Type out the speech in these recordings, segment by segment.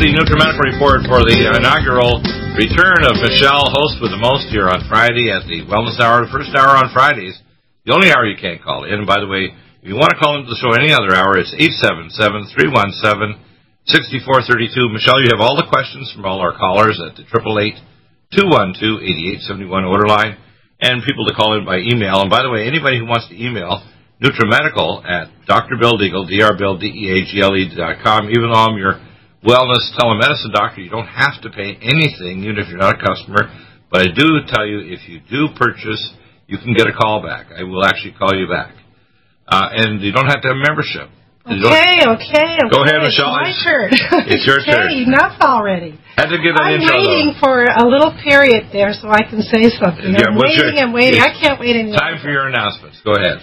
The NutriMedical Report for the inaugural return of Michelle, host with the most here on Friday at the Wellness Hour, the first hour on Fridays. The only hour you can't call in. And by the way, if you want to call into the show any other hour, it's 877-317-6432. Michelle, you have all the questions from all our callers at the 888-212-8871 order line and people to call in by email. And by the way, anybody who wants to email NutriMedical at Dr. Bill Deagle, D-R-B-L-D-E-A-G-L-E dot com, even though I'm your wellness telemedicine doctor, you don't have to pay anything, even if you're not a customer. But I do tell you, if you do purchase, you can get a call back. I will actually call you back. Uh, and you don't have to have membership. Okay, okay, okay. Go ahead, Michelle. It's my turn. it's your okay, turn. enough already. Had to give an I'm intro, waiting though. for a little period there so I can say something. Yeah, I'm what's your- waiting and waiting. I can't wait any Time for your announcements. Go ahead.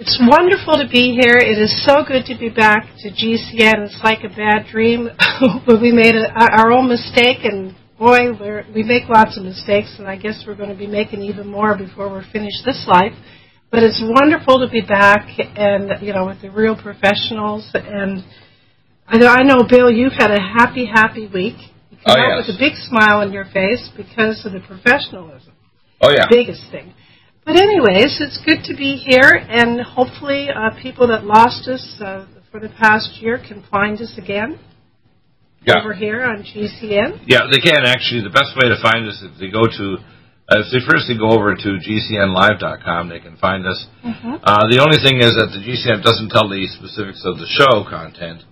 It's wonderful to be here. It is so good to be back to GCN. It's like a bad dream. but we made a, our own mistake, and boy, we're, we make lots of mistakes, and I guess we're going to be making even more before we're finished this life. But it's wonderful to be back, and you know, with the real professionals. And I know, I know, Bill, you've had a happy, happy week. You Oh, out yes. with a big smile on your face because of the professionalism Oh, yeah. biggest thing. But anyways, it's good to be here, and hopefully, uh, people that lost us uh, for the past year can find us again Yeah. over here on GCN. Yeah, they can actually. The best way to find us is they go to, uh, if they first they go over to gcnlive.com, they can find us. Uh, the only thing is that the GCN doesn't tell the specifics of the show content.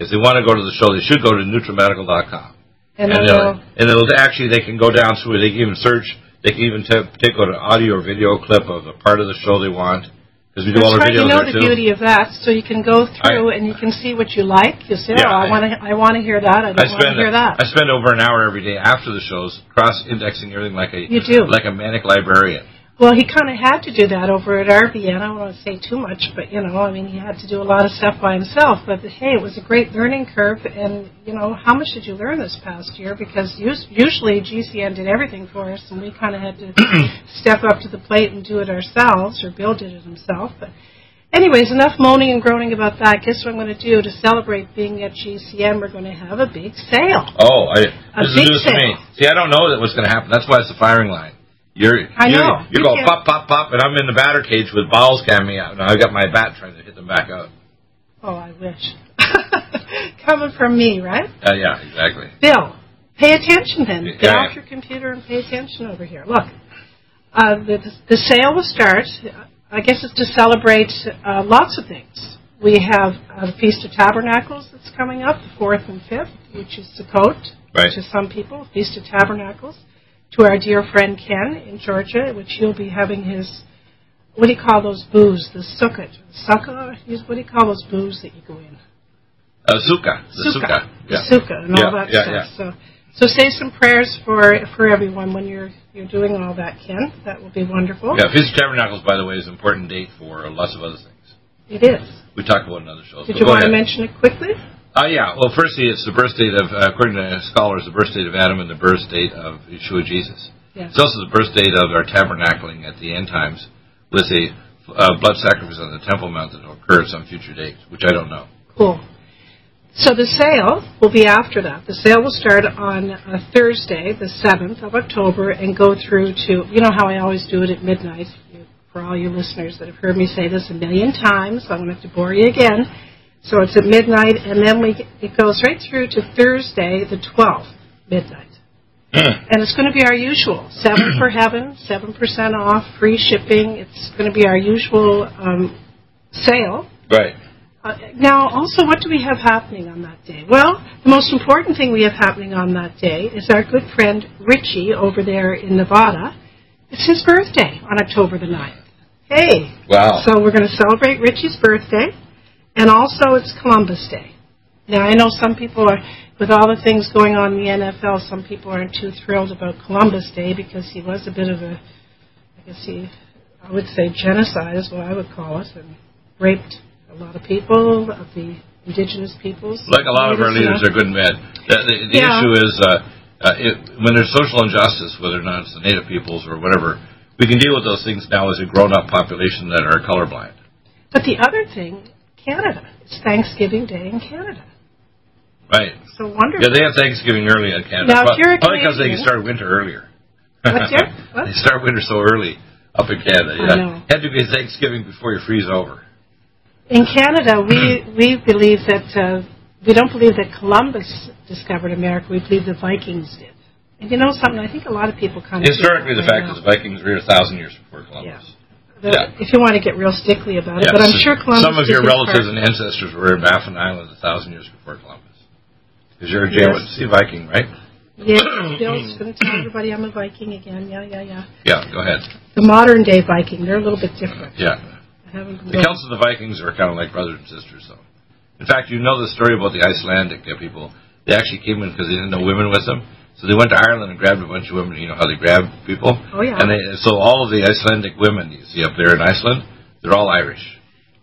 If they want to go to the show, they should go to nutrimedical.com. And, and, it'll, and it'll actually they can go down through. They can even search. They can even t- take out an audio or video clip of a part of the show they want because we do all our videos You know the too. beauty of that, so you can go through and you can see what you like. You say, Yeah, "Oh, I I- want to, I want to hear that. I don't I want to hear that." I spend over an hour every day after the shows cross-indexing everything like a You do. like a manic librarian. Well, he kind of had to do that over at RBN. I don't want to say too much, but you know, I mean, he had to do a lot of stuff by himself. But hey, it was a great learning curve, and you know, how much did you learn this past year? Because us- usually GCN did everything for us, and we kind of had to step up to the plate and do it ourselves, or Bill did it himself. But anyways, enough moaning and groaning about that. Guess what I'm going to do to celebrate being at GCN? We're going to have a big sale. Oh, I, A this is news to me. See, I don't know that what's going to happen. That's why it's the firing line. You're, I you're, know. You're going pop, pop, pop, and I'm in the batter cage with balls coming out, and I've got my bat trying to hit them back out. Oh, I wish. Coming from me, right? Uh, yeah, exactly. Bill, pay attention then. Get Yeah. off your computer and pay attention over here. Look, uh, the, the sale will start. I guess it's to celebrate uh, lots of things. We have uh, the Feast of Tabernacles that's coming up, the 4th and 5th, which is Sukkot Right. to some people, Feast of Tabernacles. To our dear friend Ken in Georgia, which he'll be having his, what do you call those booths? The Sukkot. Sukkah? What do you call those booths that you go in? Uh, Sukkah. The Sukkah, Sukkah. Yeah. sukkah, and all that yeah, stuff. So, so say some prayers for for everyone when you're you're doing all that, Ken. That will be wonderful. Yeah, Feast of Tabernacles, by the way, is an important date for lots of other things. It is. We talk about it in other shows. Did you want to mention it quickly? Uh, yeah. Well, firstly, it's the birth date of, uh, according to scholars, the birth date of Adam and the birth date of Yeshua Jesus. Yes. It's also the birth date of our tabernacling at the end times with a uh, blood sacrifice on the Temple Mount that will occur at some future date, which I don't know. Cool. So the sale will be after that. The sale will start on uh, Thursday, the 7th of October, and go through to, you know how I always do it at midnight, for all you listeners that have heard me say this a million times, so I won't have to bore you again. So it's at midnight, and then we it goes right through to Thursday, the 12th, midnight. And it's going to be our usual seven for heaven, seven percent off, free shipping. It's going to be our usual um, sale. Right. Uh, now, also, what do we have happening on that day? Well, the most important thing we have happening on that day is our good friend Richie over there in Nevada. It's his birthday on October the 9th. Hey! Wow. So we're going to celebrate Richie's birthday, and also it's Columbus Day. Now, I know some people are, with all the things going on in the NFL, some people aren't too thrilled about Columbus Day because he was a bit of a, I guess he, I would say genocide is what I would call it, and raped a lot of people of the indigenous peoples. Like a lot of our leaders are good and bad. The, the, the Yeah. issue is uh, uh, it, when there's social injustice, whether or not it's the Native peoples or whatever, we can deal with those things now as a grown-up population that are colorblind. But the other thing, Canada. It's Thanksgiving Day in Canada. Right. So wonderful. Yeah, they have Thanksgiving early in Canada. Now, if you're a Probably because they start winter earlier. What's your- what? they start winter so early up in Canada. I Yeah. know. Had to be Thanksgiving before you freeze over. In Canada, we we believe that uh, we don't believe that Columbus discovered America. We believe the Vikings did. And you know something? I think a lot of people kind of Historically, the fact is the Vikings were here a thousand years before Columbus. The- Yeah. If you want to get real stickly about it, Yeah, but I'm so sure Columbus. Some of your relatives part. and ancestors were in Baffin Island a thousand years before Columbus. Because you're a Yes. Sea Viking, right? Yeah, Bill's going to tell everybody I'm a Viking again. Yeah, yeah, yeah. Yeah, go ahead. The modern day Viking, they're a little bit different. Yeah. The Celts and the Vikings are kind of like brothers and sisters, though. In fact, you know the story about the Icelandic uh, people. They actually came in because they didn't know women with them. So they went to Ireland and grabbed a bunch of women. You know how they grab people? Oh, yeah. And they, so all of the Icelandic women you see up there in Iceland, they're all Irish.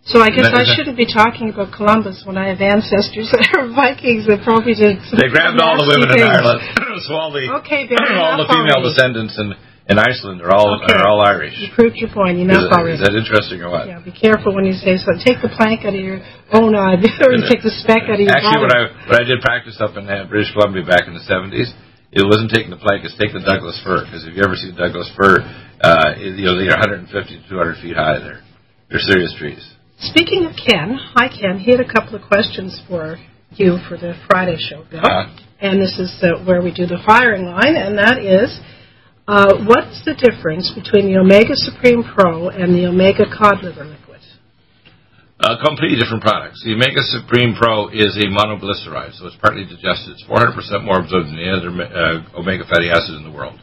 So I guess I shouldn't be talking about Columbus when I have ancestors that are Vikings that probably did some They grabbed all the women in. Ireland. so all the Okay, all the female already. descendants in, in Iceland are all Okay. are all Irish. You proved your point. Is, Enough that- already. is that interesting or what? yeah, be careful when you say so. Take the plank out of your own eye, or take the speck out of your Actually, body. I when I did practice up in uh, British Columbia back in the seventies, it wasn't taking the plank; it's taking the Douglas fir. Because if you ever see the Douglas fir, uh, you know they're 150 to 200 feet high. There, they're serious trees. Speaking of Ken, hi Ken. He had a couple of questions for you for the Friday show, Bill. Uh-huh. And this is uh, where we do the firing line, and that is, uh, what's the difference between the Omega Supreme Pro and the Omega Cod Liver? Uh, completely different products. The Omega Supreme Pro is a monoglyceride, so it's partly digested. It's 400% more absorbed than any other uh, omega fatty acid in the world.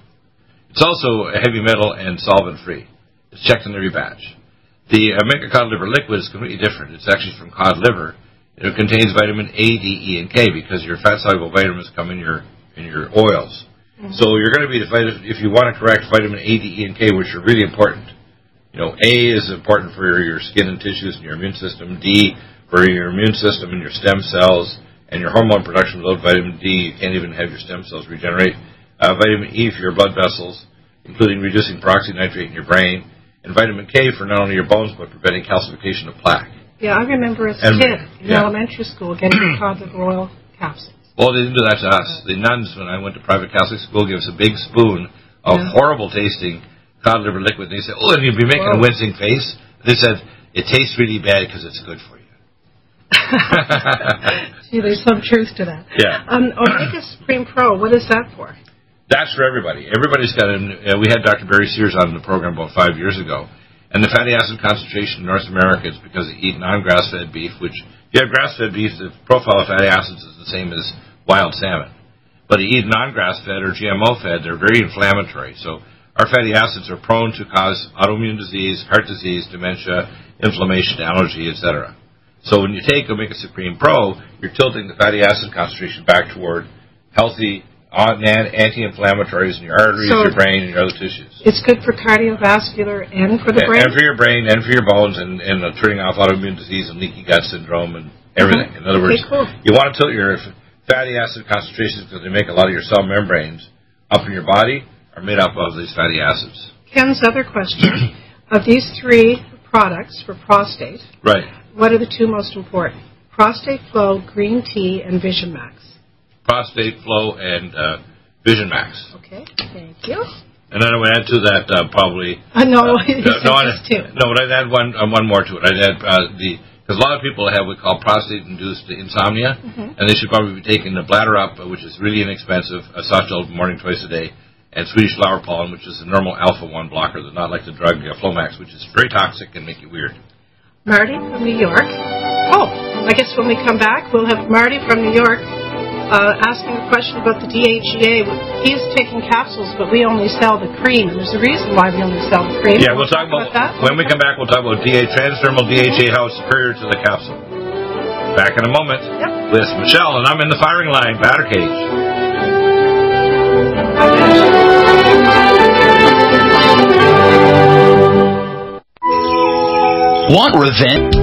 It's also a heavy metal and solvent free. It's checked in every batch. The Omega Cod Liver Liquid is completely different. It's actually from cod liver. It contains vitamin A, D, E, and K because your fat soluble vitamins come in your in your oils. So you're going to be the if you want to correct vitamin A, D, E, and K, which are really important. You know, A is important for your skin and tissues and your immune system. D for your immune system and your stem cells and your hormone production. Without vitamin D, you can't even have your stem cells regenerate. Uh, vitamin E for your blood vessels, including reducing peroxynitrate in your brain, and vitamin K for not only your bones but preventing calcification of plaque. Yeah, I remember as a And- kid in yeah. elementary school getting the Cod Liver Oil capsules. Well, they didn't do that to us. The nuns, when I went to private Catholic school, gave us a big spoon of Yeah. horrible tasting cod liver liquid. They said, "Oh, and you'd be making a wincing face." They said, "It tastes really bad because it's good for you." See, there's some truth to that. Yeah. Um, Omega Supreme Pro, what is that for? That's for everybody. Everybody's got an. Uh, we had Dr. Barry Sears on the program about five years ago, and the fatty acid concentration in North America is because they eat non-grass-fed beef. Which, if you have grass-fed beef, the profile of fatty acids is the same as wild salmon. But you eat non-grass-fed or GMO-fed, they're very inflammatory. So our fatty acids are prone to cause autoimmune disease, heart disease, dementia, inflammation, allergy, etc. So when you take Omega Supreme Pro, you're tilting the fatty acid concentration back toward healthy and anti-inflammatories in your arteries, So- your brain, and your other tissues. It's good for cardiovascular and for the And- brain. And for your brain and for your bones and, and uh, turning off autoimmune disease and leaky gut syndrome and everything. In other Okay, words, cool. you want to tilt your fatty acid concentrations because they make a lot of your cell membranes up in your body are made up of these fatty acids. Ken's other question: Of these three products for prostate, Right. what are the two most important? Prostate Flow, Green Tea, and Vision Max. Prostate flow and uh, Vision Max. Okay, thank you. And then I would add to that uh, probably I know. Uh, no, said no, I, this too. no, but I'd add one uh, one more to it. I'd add uh, the because a lot of people have what we call prostate-induced insomnia, Mm-hmm. and they should probably be taking the bladder up, uh, which is really inexpensive, a softgel morning twice a day, and Swedish flower pollen, which is a normal alpha one blocker, that's not like the drug uh, Flomax, which is very toxic and make you weird. Marty from New York. Oh, I guess when we come back, we'll have Marty from New York uh, asking a question about the DHEA. He's taking capsules, but we only sell the cream, and there's a reason why we only sell the cream. Yeah, we'll talk about, that when we come back. We'll talk about DHA, transdermal DHA how it's superior to the capsule. Back in a moment Yep. with Michelle, and I'm in the firing line, batter cage. Want revenge?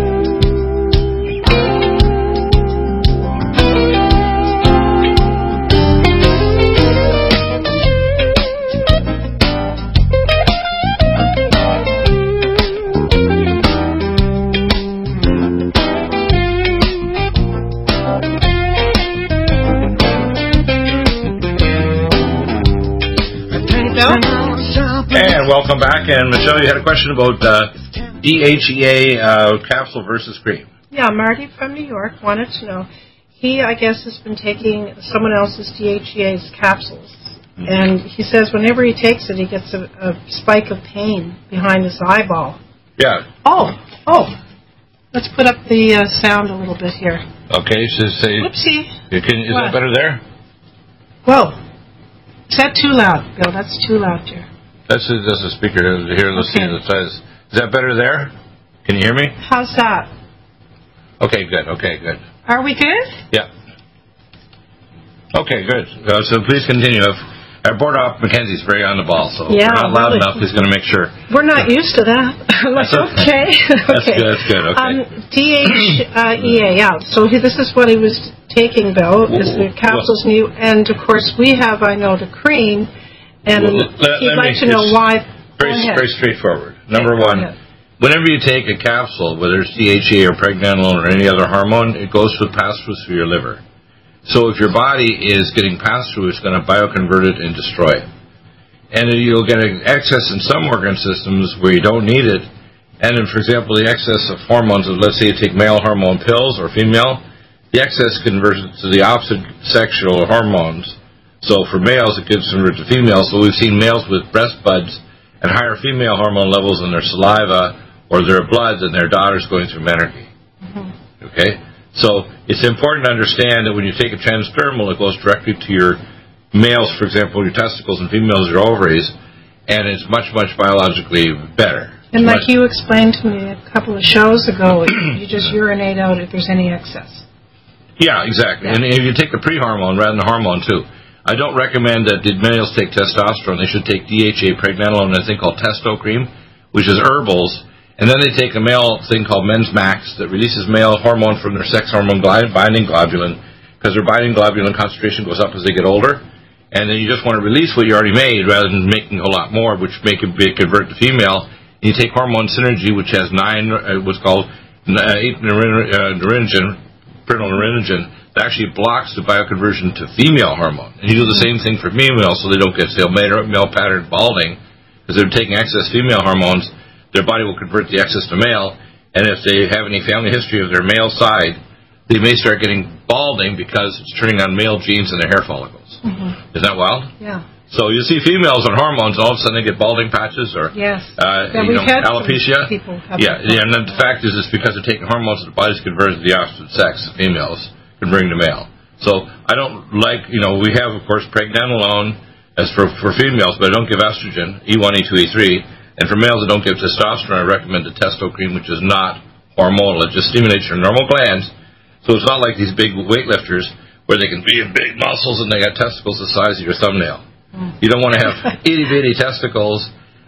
And welcome back. And Michelle, you had a question about uh, DHEA uh, capsule versus cream. Yeah, Marty from New York wanted to know. He, I guess, has been taking someone else's DHEA's capsules. Mm-hmm. And he says whenever he takes it, he gets a, a spike of pain behind his eyeball. Yeah. Oh, oh. Let's put up the uh, sound a little bit here. Okay. So say, Whoopsie. you can, is What? that better there? Whoa. Is that too loud, Bill? That's too loud, dear. That's a, that's a speaker here. Let's see Okay. the size. Is that better there? Can you hear me? How's that? Okay. Good. Okay. Good. Are we good? Yeah. Okay. Good. Uh, so please continue. I've, our board op Mackenzie's very on the ball, so if Yeah, we're not loud really. enough. He's going to make sure. We're not used to that. like, That's okay. That's okay. good. That's good. Okay. Um, DHEA, yeah. So he, this is what he was taking, Bill, is the capsules new. And, of course, we have, I know, the cream. And Well, let- he'd let like me- to know why. very, very straightforward. Number one, whenever you take a capsule, whether it's DHEA or pregnenolone or any other hormone, it goes through pass-throughs through your liver. So if your body is getting passed through, it's going to bioconvert it and destroy it. And you'll get an excess in some organ systems where you don't need it. And then, for example, the excess of hormones, of, let's say you take male hormone pills or female, the excess converts to the opposite sexual hormones. So for males, it gives convert to females. So we've seen males with breast buds and higher female hormone levels in their saliva or their blood than their daughters going through menarche. Mm-hmm. Okay? So it's important to understand that when you take a transdermal, it goes directly to your males, for example, your testicles, and females, your ovaries, and it's much, much biologically better. And like you explained to me a couple of shows ago, you just urinate out if there's any excess. Yeah, exactly. Yeah. And if you take the pre-hormone rather than the hormone too. I don't recommend that males take testosterone. They should take DHA, pregnenolone, and a thing called testo cream, which is herbals. And then they take a male thing called Men's Max that releases male hormone from their sex hormone binding globulin because their binding globulin concentration goes up as they get older. And then you just want to release what you already made rather than making a lot more, which be convert to female. And you take hormone synergy, which has nine, uh, what's called uh, eight uh, prenylnaringenin, that actually blocks the bioconversion to female hormone. And you do the same thing for females so they don't get say, male, male pattern balding because they're taking excess female hormones. Their body will convert the excess to male, and if they have any family history of their male side, they may start getting balding because it's turning on male genes in their hair follicles. Isn't that wild? Yeah. So you see females on hormones, all of a sudden they get balding patches or Yes. uh, Yeah, you know, alopecia. yeah, yeah, and then the fact is, it's because they're taking hormones that the body's converted to the opposite sex, females, converting to male. So I don't like, you know, we have of course pregnenolone as for for females, but I don't give estrogen, E E1, E2, E3, and for males I don't give testosterone. I recommend the testo cream, which is not hormonal. It just stimulates your normal glands. So it's not like these big weightlifters where they can be in big muscles and they got testicles the size of your thumbnail. Hmm. You don't want to have itty bitty testicles,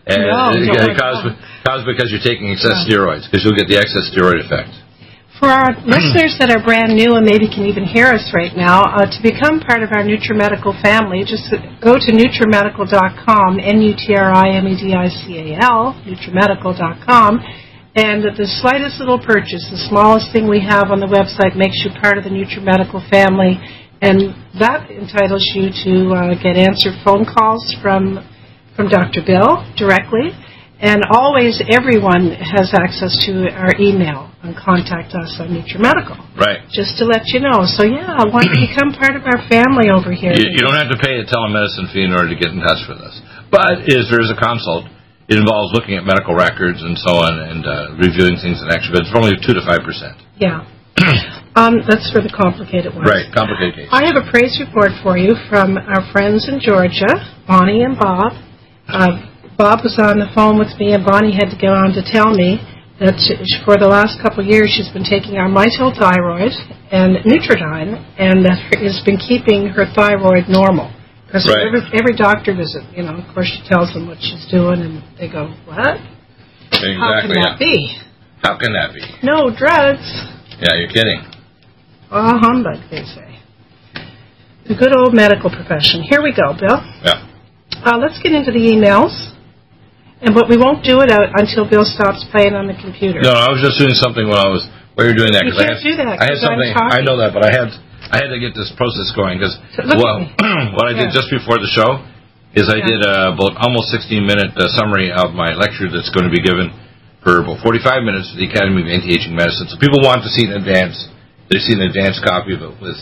and No, don't want caused, that. caused because you're taking excess steroids, because you'll get the excess steroid effect. For our listeners that are brand new and maybe can even hear us right now, uh, to become part of our NutriMedical family, just go to NutriMedical.com, N-U-T-R-I-M-E-D-I-C-A-L, NutriMedical.com, and the slightest little purchase, the smallest thing we have on the website, makes you part of the NutriMedical family, and that entitles you to uh, get answered phone calls from from Dr. Bill directly. And always, everyone has access to our email and contact us on NutriMedical, Right. just to let you know. So, yeah, I want you to become part of our family over here. You, you don't have to pay a telemedicine fee in order to get in touch with us. But is there is a consult. It involves looking at medical records and so on and uh, reviewing things in extra, but it's only 2 to 5%. Yeah. um, that's for the complicated ones. Right, complicated case. I have a praise report for you from our friends in Georgia, Bonnie and Bob. Bob was on the phone with me, and Bonnie had to go on to tell me that she, for the last couple of years she's been taking our Mitothyroid and Nutridyne, and that has been keeping her thyroid normal. Because Right. every, every doctor visit, you know, of course she tells them what she's doing, and they go, "What? How can Exactly, that yeah. be? How can that be? No drugs." Yeah, you're kidding. Oh, humbug, they say. The good old medical profession. Here we go, Bill. Yeah. Uh, let's get into the emails. And but we won't do it out until Bill stops playing on the computer. No, I was just doing something when I was while you were doing that. You 'cause I can't had, do that, I had something. I know that, but I had I had to get this process going because well, what I did Yeah. just before the show is I Yeah. did a, about almost 16 minute uh, summary of my lecture that's going to be given for about 45 minutes to the Academy of Anti-Aging Medicine. So people want to see an advance. They see an advanced copy of it with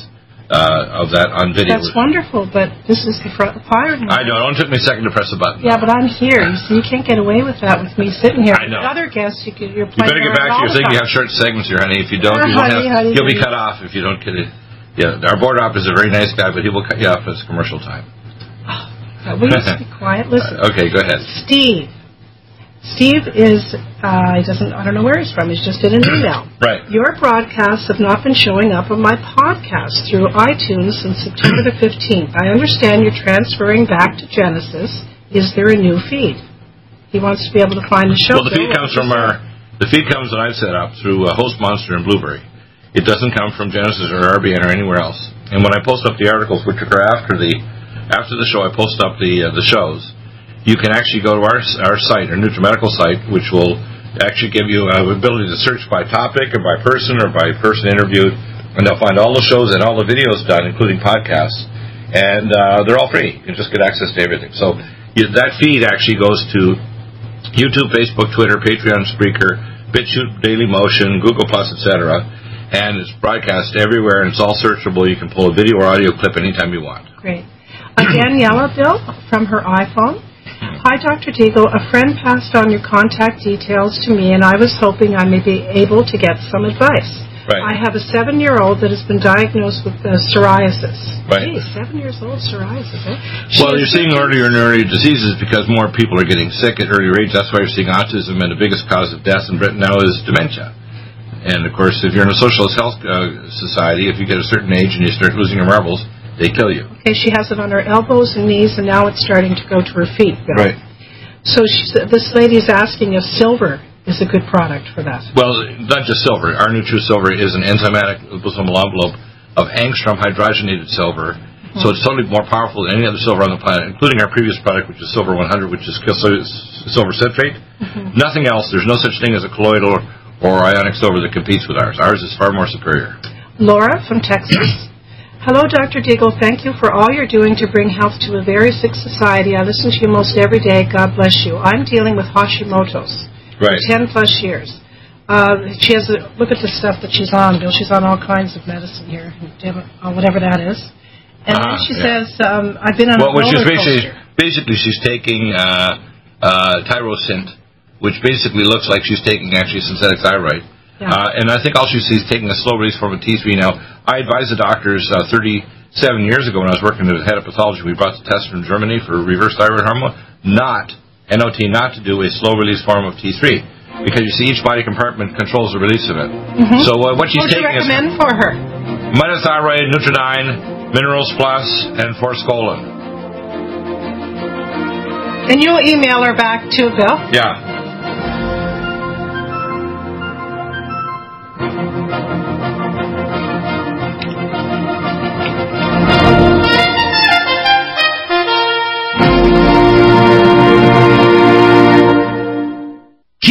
uh, of that on video. That's wonderful, but this is the front the fire. I know. It only took me a second to press the button. Yeah, but I'm here. You see, you can't get away with that with me sitting here. I know. Other guests, you could, you're You better get back to your thing. You have short segments here, honey. If you don't, you Honey, won't have, honey, you'll be cut off if you don't get it. Yeah, our board op is a very nice guy, but he will cut you off as commercial time. Uh, Will you be quiet? Listen. Uh, okay, go ahead. Steve. Steve is, uh, he doesn't, I don't know where he's from. He's just in an email. Right. Your broadcasts have not been showing up on my podcast through iTunes since September the 15th. I understand you're transferring back to Genesis. Is there a new feed? He wants to be able to find the show. Well, the feed comes from our the feed comes that I've set up through uh, Host Monster and Blueberry. It doesn't come from Genesis or RBN or anywhere else. And when I post up the articles, which occur after the after the show, I post up the uh, the shows. You can actually go to our our site, our NutriMedical site, which will actually give you uh, ability to search by topic or by person or by person interviewed, and they'll find all the shows and all the videos done, including podcasts, and uh, they're all free. You can just get access to everything. So you, that feed actually goes to YouTube, Facebook, Twitter, Patreon, Spreaker, BitChute, Daily Motion, Google Plus, etc. And it's broadcast everywhere, and it's all searchable. You can pull a video or audio clip anytime you want. Great. Uh, Daniela Bill from her iPhone. Hi, Dr. Deagle. A friend passed on your contact details to me, and I was hoping I may be able to get some advice. Right. I have a seven-year-old that has been diagnosed with uh, psoriasis. Right. Gee, seven years old, psoriasis, eh? Well, you're seeing earlier and earlier diseases because more people are getting sick at earlier age. That's why you're seeing autism, and the biggest cause of death in Britain now is dementia. And of course, if you're in a socialist health uh, society, if you get a certain age and you start losing your marbles, they kill you. Okay, she has it on her elbows and knees, and now it's starting to go to her feet. Bill. So she's, this lady is asking if silver is a good product for that. Well, not just silver. Our Nutri Silver is an enzymatic liposomal envelope of angstrom hydrogenated silver. So it's totally more powerful than any other silver on the planet, including our previous product, which is Silver 100, which is silver citrate. Mm-hmm. Nothing else. There's no such thing as a colloidal or, or ionic silver that competes with ours. Ours is far more superior. Laura from Texas. Hello, Dr. Deagle. Thank you for all you're doing to bring health to a very sick society. I listen to you most every day. God bless you. I'm dealing with Hashimoto's. Right. 10 plus years. Uh, she has a, look at the stuff that she's on, Bill. She's on all kinds of medicine here, uh, whatever that is. And then Ah, she yeah. says, um, I've been on Well, a which is basically coaster. basically she's taking uh, uh, Tyrosint, which basically looks like she's taking actually synthetic thyroid. Yeah. Uh, and I think all she's is taking a slow release form of T3 now. I advised the doctors uh, 37 years ago when I was working as head of pathology. We brought the test from Germany for reverse thyroid hormone, not NOT, not to do a slow release form of T3 because you see each body compartment controls the release of it. So uh, what she's What would you taking is recommend for her? Mitothyroid, Nutridyne, Minerals Plus, and Forskolin. And you'll email her back too, Bill. Yeah.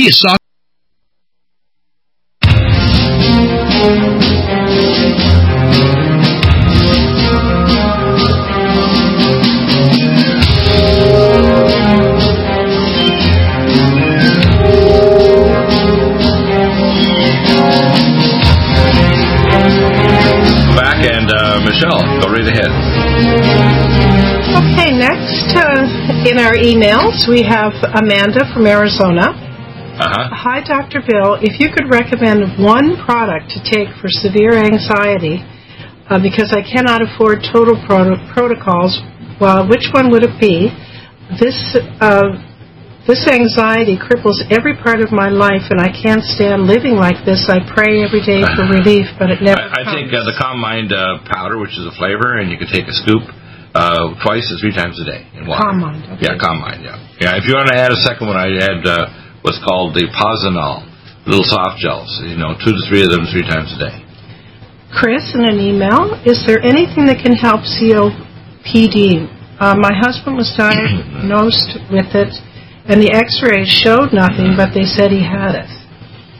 Kiyosaki Back and uh, Michelle, go right ahead. Okay, next uh, in our emails, we have Amanda from Arizona. Uh. Hi, Dr. Bill. If you could recommend one product to take for severe anxiety, uh, because I cannot afford total pro- protocols, well, which one would it be? This uh, this anxiety cripples every part of my life, and I can't stand living like this. I pray every day for relief, but it never I, I comes. think uh, the Calm Mind uh, powder, which is a flavor, and you can take a scoop uh, twice or three times a day in water. Calm Mind, okay. Yeah, Calm Mind. Yeah, yeah. If you want to add a second one, I add uh, what's called the Posinol, little soft gels. You know, two to three of them three times a day. Chris, in an email, is there anything that can help COPD? Uh, my husband was diagnosed with it, and the X-rays showed nothing, but they said he had it.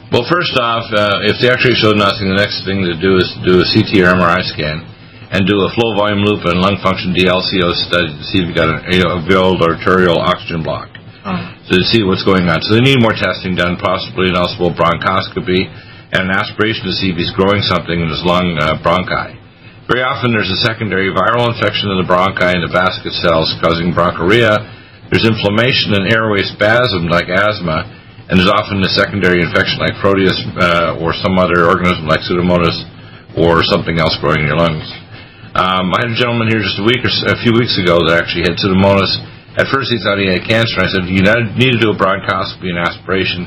Well, first off, uh, if the X-ray showed nothing, the next thing to do is do a CT or MRI scan and do a flow volume loop and lung function DLCO study to see if you've got an alveolar arterial oxygen block. So to see what's going on. So they need more testing done, possibly an also bronchoscopy and an aspiration to see if he's growing something in his lung uh, bronchi. Very often there's a secondary viral infection in the bronchi and the vascular cells causing bronchorrhea. There's inflammation and airway spasm like asthma, and there's often a secondary infection like Proteus uh, or some other organism like Pseudomonas or something else growing in your lungs. Um, I had a gentleman here just a week or so, a few weeks ago that actually had Pseudomonas. At first he thought he had cancer. I said, you need to do a bronchoscopy and aspiration.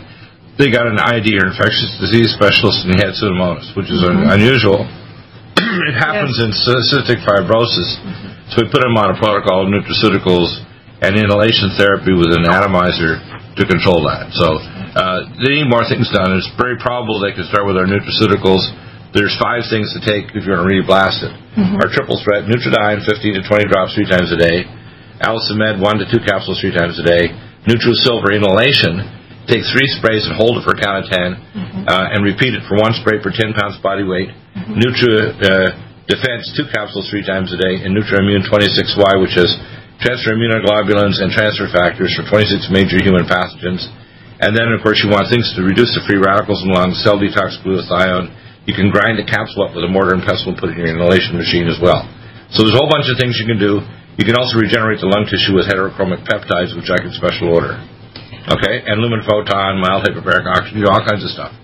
They got an ID or infectious disease specialist and he had Pseudomonas, which is un- unusual. it happens in cy- cystic fibrosis. So we put him on a protocol of nutraceuticals and inhalation therapy with an atomizer to control that. So uh, they need more things done. It's very probable they could start with our nutraceuticals. There's five things to take if you're going to really blast it. Our triple threat, Nutridyne, 15 to 20 drops three times a day. Alcimed, one to two capsules three times a day. Neutral NutriSilver inhalation, take three sprays and hold it for a count of 10, uh, and repeat it for one spray per 10 pounds body weight. Nutri uh, Defense, two capsules three times a day, and NutriImmune 26Y, which has transfer immunoglobulins and transfer factors for 26 major human pathogens. And then, of course, you want things to reduce the free radicals in the lungs, cell detox glutathione. You can grind a capsule up with a mortar and pestle and put it in your inhalation machine as well. So there's a whole bunch of things you can do. You can also regenerate the lung tissue with heterochromic peptides, which I can special order. Okay? And lumen photon, mild hyperbaric oxygen, you know, all kinds of stuff.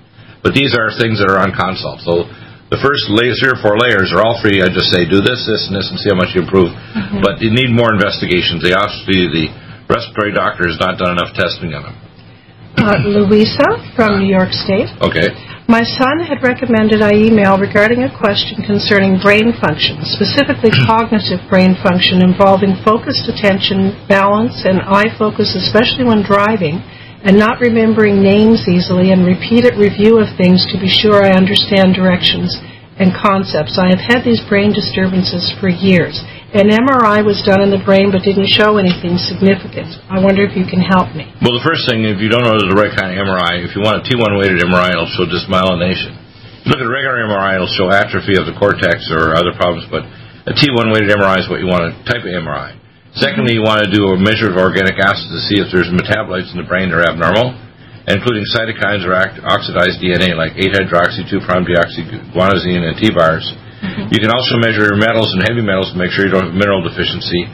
But these are things that are on consult. So the first layer, three or four layers are all free. I just say, do this, this, and this, and see how much you improve. But you need more investigations. They obviously, the respiratory doctor has not done enough testing on them. Uh, Louisa from New York State. Okay? My son had recommended I email regarding a question concerning brain function, specifically hmm. cognitive brain function involving focused attention, balance, and eye focus, especially when driving, and not remembering names easily, and repeated review of things to be sure I understand directions and concepts. I have had these brain disturbances for years. An MRI was done in the brain but didn't show anything significant. I wonder if you can help me. Well, the first thing, if you don't know the right kind of MRI, if you want a T1 weighted MRI, it'll show dysmyelination. Look at a regular MRI, it'll show atrophy of the cortex or other problems, but a T1 weighted MRI is what you want a type of MRI. Secondly, you want to do a measure of organic acids to see if there's metabolites in the brain that are abnormal, including cytokines or oxidized DNA like 8 hydroxy 2 prime deoxyguanosine and TBARS. You can also measure your metals and heavy metals to make sure you don't have mineral deficiency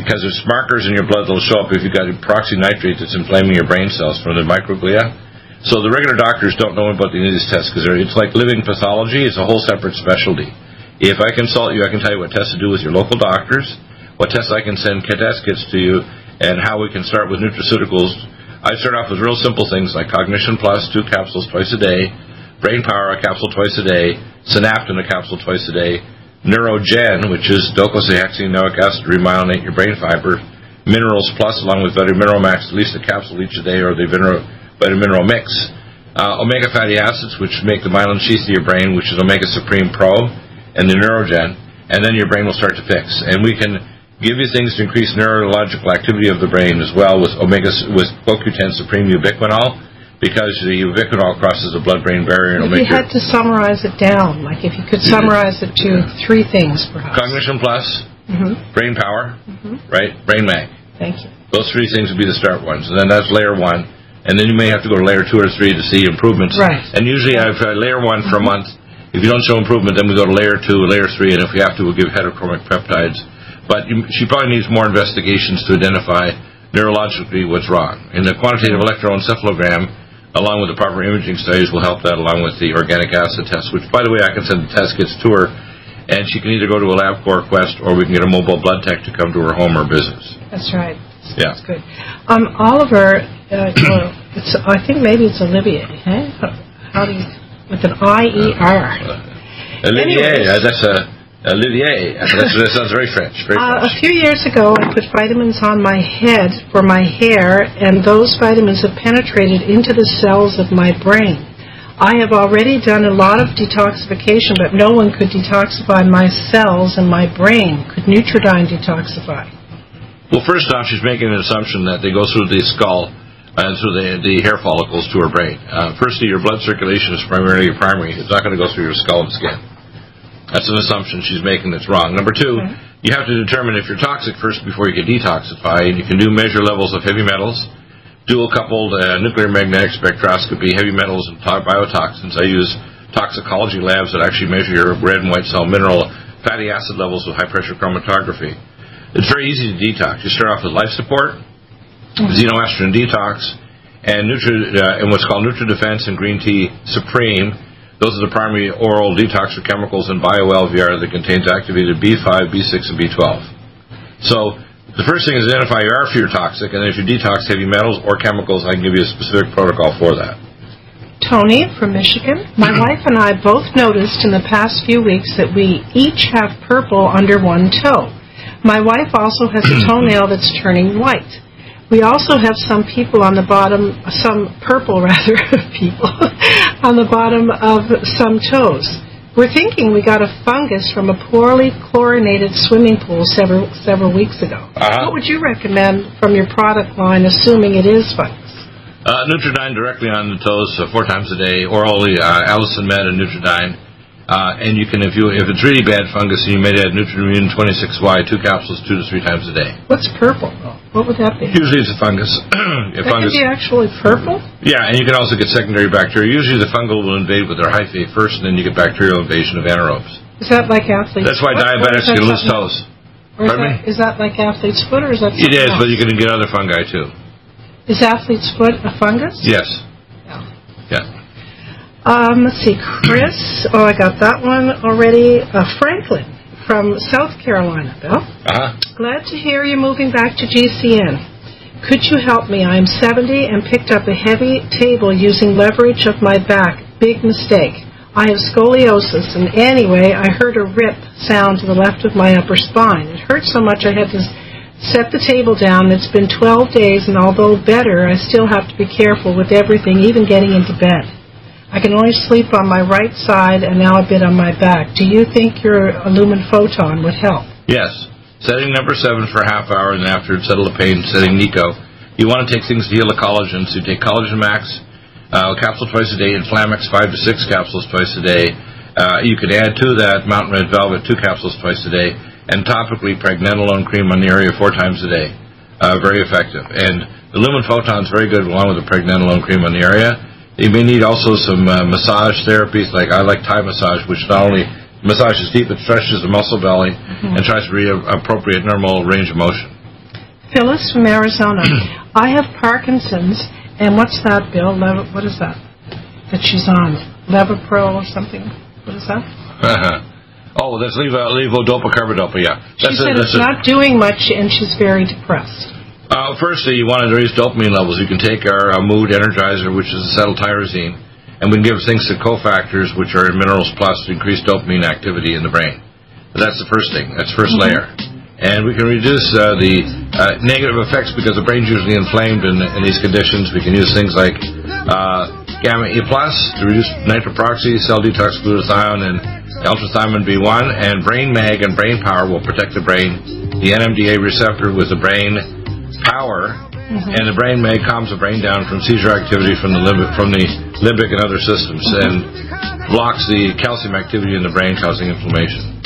because there's markers in your blood that'll show up if you've got peroxynitrate that's inflaming your brain cells from the microglia. So the regular doctors don't know about any of these tests because it's like living pathology. It's a whole separate specialty. If I consult you, I can tell you what tests to do with your local doctors, what tests I can send test kits to you, and how we can start with nutraceuticals. I start off with real simple things like Cognition Plus, two capsules twice a day, Brain Power, a capsule twice a day, Synaptin, a capsule twice a day, Neurogen, which is docosahexaenoic acid to remyelinate your brain fiber, Minerals Plus, along with Vitamin Mineral Max, at least a capsule each a day, or the Vitamin Mineral Mix. Uh, omega fatty acids, which make the myelin sheath of your brain, which is Omega Supreme Pro, and the Neurogen, and then your brain will start to fix. And we can give you things to increase neurological activity of the brain as well with omega with CoQ10 Supreme Ubiquinol because the ubiquinol crosses the blood-brain barrier and If you had to summarize it down, like if you could summarize it to three things, perhaps. cognition plus, hmm brain power, right? Brain mag. Thank you. Those three things would be the start ones, and then that's layer one, and then you may have to go to layer two or three to see improvements. Right. And usually I've uh, layer one for a month. If you don't show improvement, then we go to layer two, layer three, and if we have to, we'll give heterochromic peptides. But you, she probably needs more investigations to identify neurologically what's wrong. And the quantitative electroencephalogram, along with the proper imaging studies, will help that along with the organic acid test, which, by the way, I can send the test kits to her, and she can either go to a LabCorp Quest or we can get a mobile blood tech to come to her home or business. That's right. Yeah. That's good. Um, Oliver, uh, well, I think maybe it's Olivier. Eh? How, do you, with an I E R. Olivier, Anyways. uh, that's a Olivier. That's, that sounds very French. Very Uh, a few years ago, I put vitamins on my head for my hair, and those vitamins have penetrated into the cells of my brain. I have already done a lot of detoxification, but no one could detoxify my cells and my brain. Could Nutridyne detoxify? Well, first off, she's making an assumption that they go through the skull and through the, the hair follicles to her brain. Uh, firstly, your blood circulation is primarily your primary. It's not going to go through your skull and skin. That's an assumption she's making that's wrong. Number two, Okay. you have to determine if you're toxic first before you can detoxify, and you can do measure levels of heavy metals, dual coupled uh, nuclear magnetic spectroscopy, heavy metals, and to- biotoxins. I use toxicology labs that actually measure your red and white cell mineral fatty acid levels with high pressure chromatography. It's very easy to detox. You start off with life support, xenoestrogen detox, and Nutri, uh, and what's called Nutri Defense and Green Tea Supreme. Those are the primary oral detoxer chemicals in BioLVR that contains activated B5, B6, and B12. So the first thing is identify your if you're toxic, and then if you detox heavy metals or chemicals, I can give you a specific protocol for that. Tony from Michigan. My wife and I both noticed in the past few weeks that we each have purple under one toe. My wife also has a toenail that's turning white. We also have some people on the bottom, some purple rather, people, on the bottom of some toes. We're thinking we got a fungus from a poorly chlorinated swimming pool several, several weeks ago. Uh-huh. What would you recommend from your product line, assuming it is fungus? Uh, Nutridyne directly on the toes uh, four times a day, orally uh, Allison Med and Nutridyne. Uh, and you can, if you if it's really bad fungus, you may add Nutrimmune 26Y, two capsules, two to three times a day. What's purple? What would that be? Usually it's a fungus. a That fungus. could be actually purple? Yeah, and you can also get secondary bacteria. Usually the fungal will invade with their hyphae first, and then you get bacterial invasion of anaerobes. Is that like athlete's That's why? Or diabetics can lose toes. is Pardon that, is that like athlete's foot or is that It is, else? but you can get other fungi too. Is athlete's foot a fungus? Yes. Yeah. Yeah. Um, let's see, Chris. Oh, I got that one already. Uh, Franklin from South Carolina, Bill. Uh huh. Glad to hear you're moving back to GCN. Could you help me? I am 70 and picked up a heavy table using leverage of my back. Big mistake. I have scoliosis, and anyway, I heard a rip sound to the left of my upper spine. It hurt so much I had to set the table down. It's been 12 days, and although better, I still have to be careful with everything, even getting into bed. I can only sleep on my right side and now a bit on my back. Do you think your Lumen Photon would help? Yes. Setting number seven for a half hour, and after it settle the pain, setting Nico. You want to take things to heal the collagen, so you take Collagen Max, uh, capsule twice a day, Inflamex five to six capsules twice a day. Uh, you could add to that Mountain Red Velvet two capsules twice a day, and topically pregnenolone cream on the area four times a day. Uh, very effective. And the Lumen Photon is very good along with the pregnenolone cream on the area. You may need also some uh, massage therapies, like I like Thai massage, which not only massages deep, but stretches the muscle belly and tries to re- appropriate normal range of motion. Phyllis from Arizona. I have Parkinson's, and what's that, Bill? Lev- what is that that she's on? Levopro or something? What is that? oh, that's levo, levodopa carbidopa, yeah. She That's said a, it's a- not doing much, and she's very depressed. Uh, firstly, you want to raise dopamine levels. You can take our uh, mood energizer, which is acetyltyrosine, and we can give things to cofactors, which are Minerals Plus, to increase dopamine activity in the brain. That's the first thing. That's 1st Mm-hmm. layer. And we can reduce uh, the uh, negative effects because the brain's usually inflamed in, in these conditions. We can use things like uh, gamma E plus to reduce nitroproxy, cell detox glutathione, and ultrathiamine B1. And brain mag and brain power will protect the brain. The NMDA receptor with the brain power, mm-hmm. and the brain may calms the brain down from seizure activity from the limbic, from the limbic and other systems, and blocks the calcium activity in the brain, causing inflammation.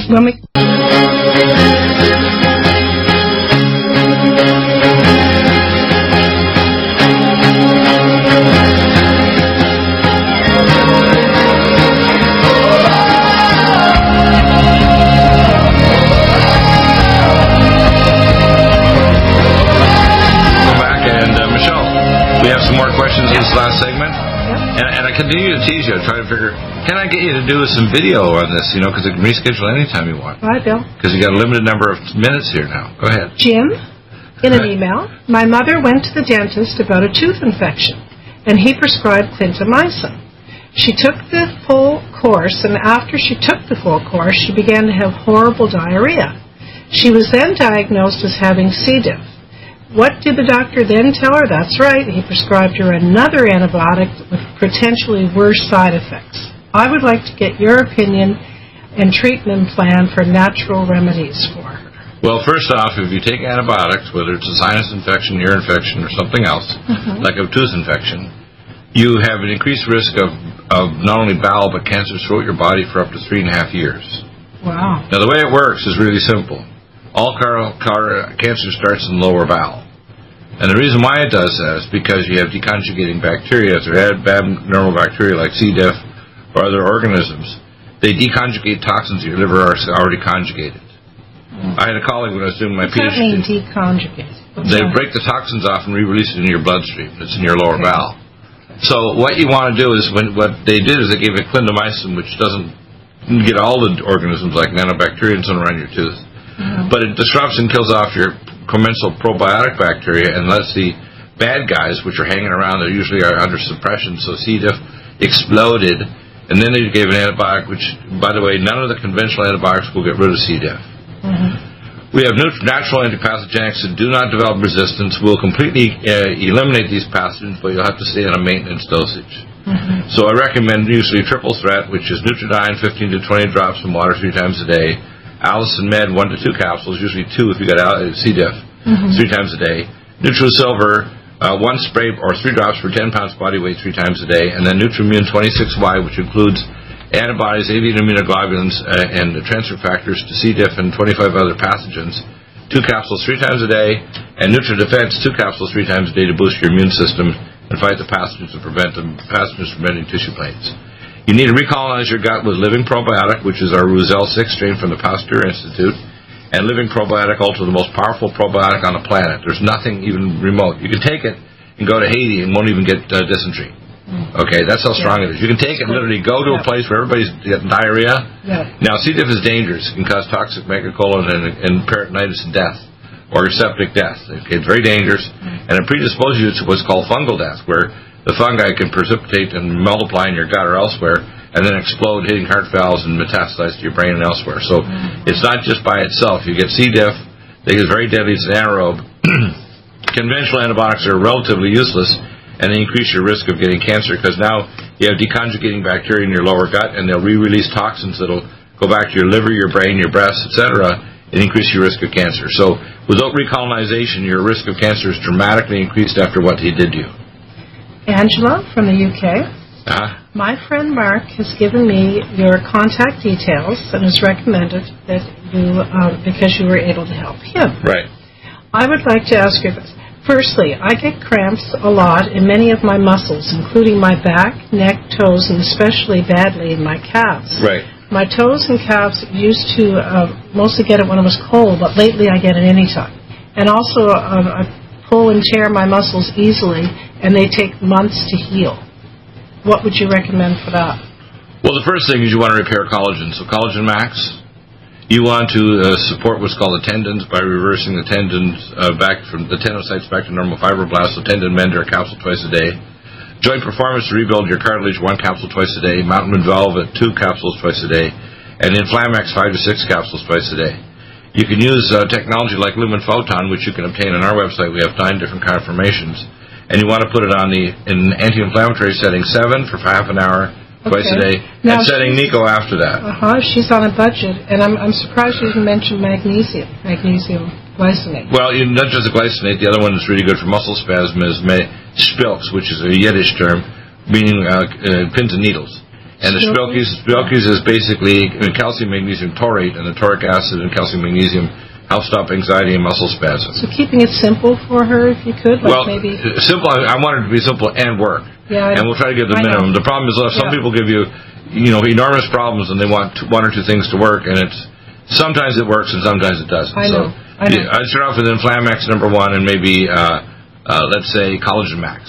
To do some video on this, you know, because I can reschedule anytime you want. Hi, Bill. Because you got a limited number of minutes here now. Go ahead. Jim, in an email, my mother went to the dentist about a tooth infection, and he prescribed clindamycin. She took the full course, and after she took the full course, she began to have horrible diarrhea. She was then diagnosed as having C. diff. What did the doctor then tell her? That's right, he prescribed her another antibiotic with potentially worse side effects. I would like to get your opinion and treatment plan for natural remedies for her. Well, first off, if you take antibiotics, whether it's a sinus infection, ear infection, or something else, mm-hmm. like a tooth infection, you have an increased risk of, of not only bowel but cancer throughout your body for up to three and a half years. Wow. Now, the way it works is really simple. All car, car, cancer starts in the lower bowel. And the reason why it does that is because you have deconjugating bacteria. If they're abnormal bacteria like C. diff or other organisms, they deconjugate toxins in your liver are already conjugated. I had a colleague when I was doing my What that mean, PhD. deconjugate? They break the toxins off and re-release it in your bloodstream. It's in your lower bowel. So what you want to do is when what they did is they gave it clindamycin, which doesn't get all the organisms like nanobacterians around your tooth, mm-hmm. but it disrupts and kills off your commensal probiotic bacteria and lets the bad guys, which are hanging around, they usually are under suppression. So C. diff exploded, and then they gave an antibiotic, which, by the way, none of the conventional antibiotics will get rid of C. diff. We have natural antipathogenics that do not develop resistance. We'll completely uh, eliminate these pathogens, but you'll have to stay on a maintenance dosage. So I recommend usually triple threat, which is Nutridyne, 15 to 20 drops in water three times a day. Allicin Med, one to two capsules, usually two if you got uh, C. diff, three times a day. NutriSilver, uh, one spray or three drops per 10 pounds body weight three times a day. And then Nutrimune 26Y, which includes antibodies, avian immunoglobulins, uh, and transfer factors to C. diff and 25 other pathogens. Two capsules three times a day, and NutriDefense, two capsules three times a day to boost your immune system and fight the pathogens and prevent the pathogens from entering tissue plates. You need to recolonize your gut with Living Probiotic, which is our Ruzel 6 strain from the Pasteur Institute, and Living Probiotic Ultra, the most powerful probiotic on the planet. There's nothing even remote. You can take it and go to Haiti and won't even get uh, dysentery. Okay, that's how strong it is. You can take it and literally go to a place where everybody's getting diarrhea. Yeah. Now, C. diff is dangerous. It can cause toxic megacolon and, and peritonitis and death, or septic death. Okay, it's very dangerous, and it predisposes you to what's called fungal death, where the fungi can precipitate and multiply in your gut or elsewhere, and then explode, hitting heart valves and metastasize to your brain and elsewhere. So mm-hmm. it's not just by itself. You get C. diff, they get very deadly. It's an anaerobe. Conventional antibiotics are relatively useless, and they increase your risk of getting cancer because now you have deconjugating bacteria in your lower gut, and they'll re-release toxins that'll go back to your liver, your brain, your breast, etc., and increase your risk of cancer. So without recolonization, your risk of cancer is dramatically increased after what he did to you. Angela from the UK. Uh-huh. My friend Mark has given me your contact details and has recommended that you, um, because you were able to help him. Right. I would like to ask you this. Firstly, I get cramps a lot in many of my muscles, including my back, neck, toes, and especially badly in my calves. Right. My toes and calves used to uh, mostly get it when it was cold, but lately I get it any time. And also, uh, I pull and tear my muscles easily, and they take months to heal. What would you recommend for that? Well, the first thing is you want to repair collagen. So Collagen Max, you want to uh, support what's called the tendons by reversing the tendons uh, back from the tenocytes back to normal fibroblasts. So tendon mender a capsule twice a day. Joint Performance to rebuild your cartilage, one capsule twice a day. Mountain Velvet, two capsules twice a day. And Inflamax, five to six capsules twice a day. You can use uh, technology like Lumen Photon, which you can obtain on our website. We have nine different conformations. And you want to put it on the in anti-inflammatory setting seven for half an hour twice a day, Now and setting Nico after that. Uh huh. She's on a budget, and I'm I'm surprised you didn't mention magnesium. Magnesium glycinate. Well, you, not just the glycinate. The other one that's really good for muscle spasm is me- spilks, which is a Yiddish term meaning uh, uh, pins and needles. And the spilkies is basically uh, calcium magnesium taurate, and the tauric acid and calcium magnesium help stop anxiety and muscle spasms. So keeping it simple for her, if you could, like well, maybe. simple. I, I want it to be simple and work. Yeah, I- and we'll try to give the I know. minimum. The problem is, uh, some Yeah. people give you, you know, enormous problems, and they want t- one or two things to work, and it's sometimes it works and sometimes it doesn't. I know. So I know. I'd start off with Inflamax number one, and maybe uh, uh, let's say Collagen Max.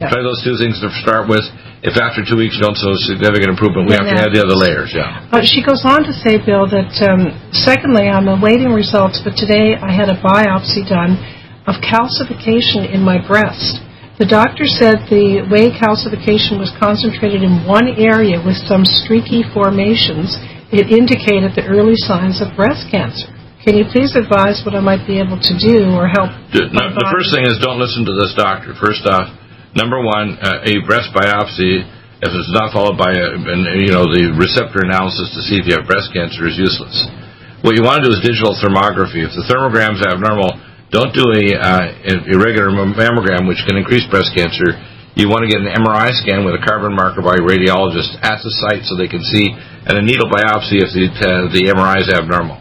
Yeah. Try those two things to start with. If after two weeks you don't show significant improvement, we have to add the other layers. Yeah. But she goes on to say, Bill, that um, secondly, I'm awaiting results, but today I had a biopsy done of calcification in my breast. The doctor said the way calcification was concentrated in one area with some streaky formations, it indicated the early signs of breast cancer. Can you please advise what I might be able to do or help? The, no, the first thing is don't listen to this doctor. First off, number one, uh, a breast biopsy, if it's not followed by a, you know the receptor analysis to see if you have breast cancer, is useless. What you want to do is digital thermography. If the thermogram's abnormal, don't do a uh, irregular mammogram, which can increase breast cancer. You want to get an MRI scan with a carbon marker by a radiologist at the site so they can see, and a needle biopsy if the uh, the MRI is abnormal.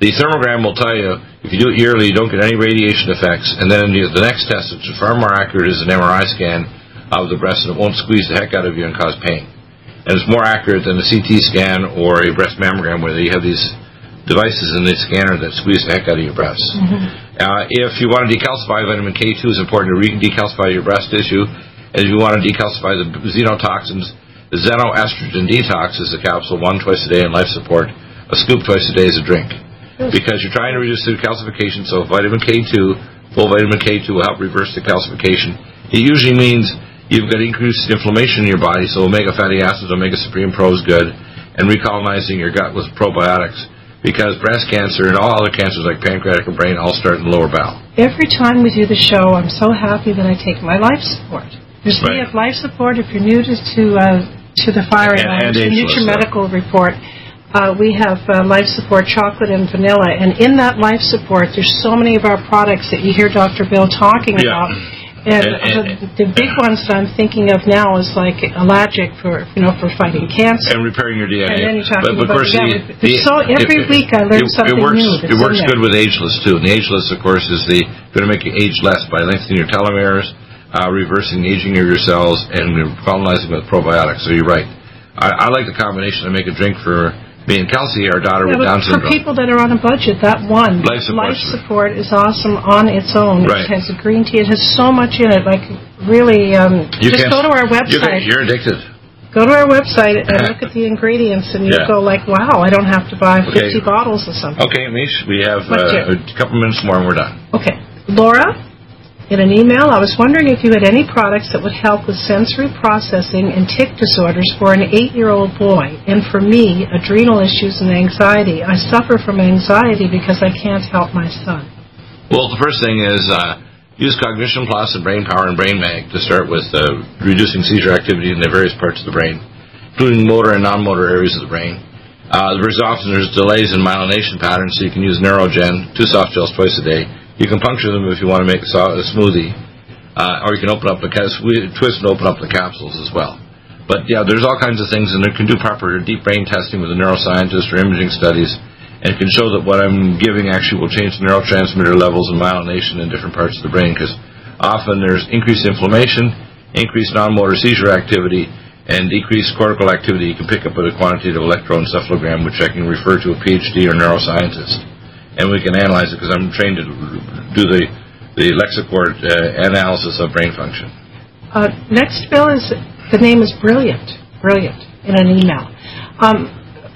The thermogram will tell you if you do it yearly, you don't get any radiation effects, and then the, the next test, which is far more accurate, is an MRI scan of the breast, and it won't squeeze the heck out of you and cause pain. And it's more accurate than a CT scan or a breast mammogram, where you have these devices in the scanner that squeeze the heck out of your breast. Uh, if you want to decalcify, vitamin K2 is important to re- decalcify your breast tissue. And if you want to decalcify the xenotoxins, the xenoestrogen detox is a capsule, one twice a day, and life support. A scoop twice a day is a drink. Because you're trying to reduce the calcification, so vitamin K2, full vitamin K2 will help reverse the calcification. It usually means you've got increased inflammation in your body, so omega fatty acids, omega supreme pro is good, and recolonizing your gut with probiotics. Because breast cancer and all other cancers like pancreatic and brain all start in the lower bowel. Every time we do the show, I'm so happy that I take my life support. There's Right. life support. If you're new to to, uh, to the firing And- line, to ageless, Nutra. Medical report, uh, we have uh, life support chocolate and vanilla. And in that life support, there's so many of our products that you hear Dr. Bill talking Yeah. about. And, And- and- the, the big ones that I'm thinking of now is like Ellagic for you know for fighting cancer. and repairing your DNA. And then you're talking but, but about- of course, yeah, the, but- so every week I learn it, something it works, new It works good with ageless too. And the ageless, of course, is the going to make you age less by lengthening your telomeres, uh, reversing the aging of your cells, and colonizing with probiotics. So you're right. I, I like the combination. I make a drink for me and Kelsey, our daughter Yeah, with Down for people that are on a budget, that one Life support. support is awesome on its own. Right. It has a green tea. It has so much in it. Like really, um, You just go to our You're, website. you're addicted. Go to our website and look at the ingredients, and you Yeah. go like, "Wow, I don't have to buy Okay. 50 bottles of something." Okay, Mish, we have uh, a couple minutes more and we're done. Okay. Laura, in an email, I was wondering if you had any products that would help with sensory processing and tic disorders for an eight-year-old boy, and for me, adrenal issues and anxiety. I suffer from anxiety because I can't help my son. Well, the first thing is uh, use Cognition Plus and Brain Power and Brain Mag to start with uh, reducing seizure activity in the various parts of the brain, including motor and non-motor areas of the brain. Uh, very often there's delays in myelination patterns, so you can use Neurogen, two soft gels twice a day. You can puncture them if you want to make a, smoothie, uh, or you can open up the twist and open up the capsules as well. But yeah, there's all kinds of things, and it can do proper deep brain testing with a neuroscientist or imaging studies, and can show that what I'm giving actually will change the neurotransmitter levels and myelination in different parts of the brain. Because often there's increased inflammation, increased non-motor seizure activity, and decreased cortical activity. You can pick up with a quantitative electroencephalogram, which I can refer to a PhD or neuroscientist, and we can analyze it because I'm trained to do the the Lexicor uh, analysis of brain function. Uh, next bill is the name is brilliant, brilliant in an email. Um,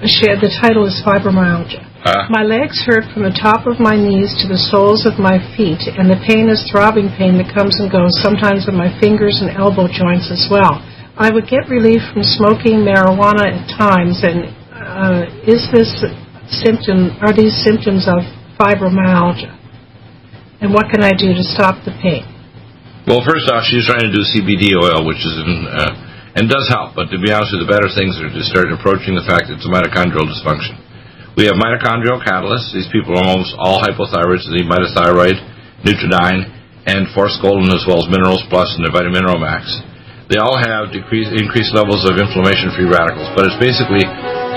she, the title is fibromyalgia. Uh, My legs hurt from the top of my knees to the soles of my feet, and the pain is throbbing pain that comes and goes, sometimes in my fingers and elbow joints as well. I would get relief from smoking marijuana at times, and uh, is this symptom? Are these symptoms of fibromyalgia? And what can I do to stop the pain? well, first off, she's trying to do CBD oil, which is uh, and does help. But to be honest with you, the better things are to start approaching the fact that it's a mitochondrial dysfunction. We have mitochondrial catalysts. These people are almost all hypothyroids. They need mitothyroid, Nutridyne, and forskolin as well as Minerals Plus and the Vitamin Mineral Max. They all have decreased, increased levels of inflammation-free radicals, but it's basically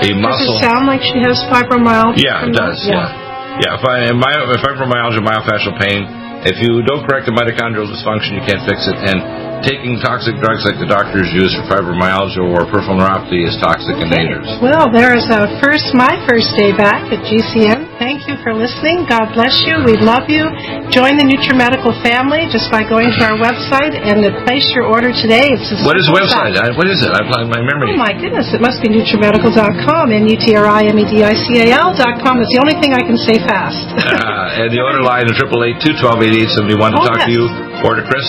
Does muscle. it sound like she has fibromyalgia? Yeah, it does. Yeah, yeah. If I my if fibromyalgia, myofascial pain, if you don't correct the mitochondrial dysfunction, you can't fix it. And taking toxic drugs like the doctors use for fibromyalgia or peripheral neuropathy is toxic and dangerous. Well, there is a first, my first day back at GCN. Thank you for listening. God bless you. We love you. Join the NutriMedical family just by going to our website and to place your order today. It's What is the website? I, what is it? I applied my memory. Oh my goodness, it must be NutriMedical.com, N-U-T-R-I-M-E-D-I-C-A-L dot com. It's the only thing I can say fast. Uh, and the order line is triple eight two twelve eighty eight seventy one to Oh, talk to you or to Chris.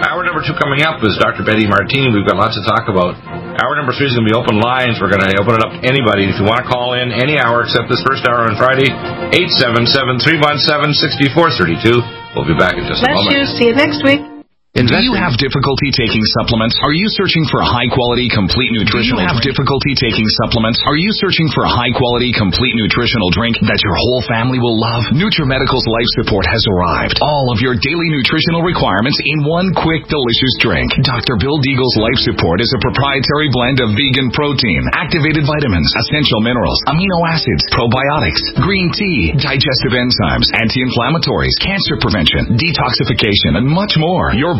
Hour number two coming up is Dr. Betty Martini. We've got lots to talk about. Hour number three is going to be open lines. We're going to open it up to anybody. If you want to call in any hour except this first hour on Friday, 877-317-6432. We'll be back in just a Bless you. See you next week. Do you have difficulty taking supplements? Are you searching for a high quality, complete nutritional Do you have difficulty taking supplements? Are you searching for a high quality, complete nutritional drink that your whole family will love? NutriMedical's Life Support has arrived. All of your daily nutritional requirements in one quick, delicious drink. Dr. Bill Deagle's Life Support is a proprietary blend of vegan protein, activated vitamins, essential minerals, amino acids, probiotics, green tea, digestive enzymes, anti-inflammatories, cancer prevention, detoxification, and much more. Your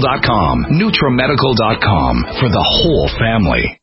NutriMedical.com. NutriMedical.com for the whole family.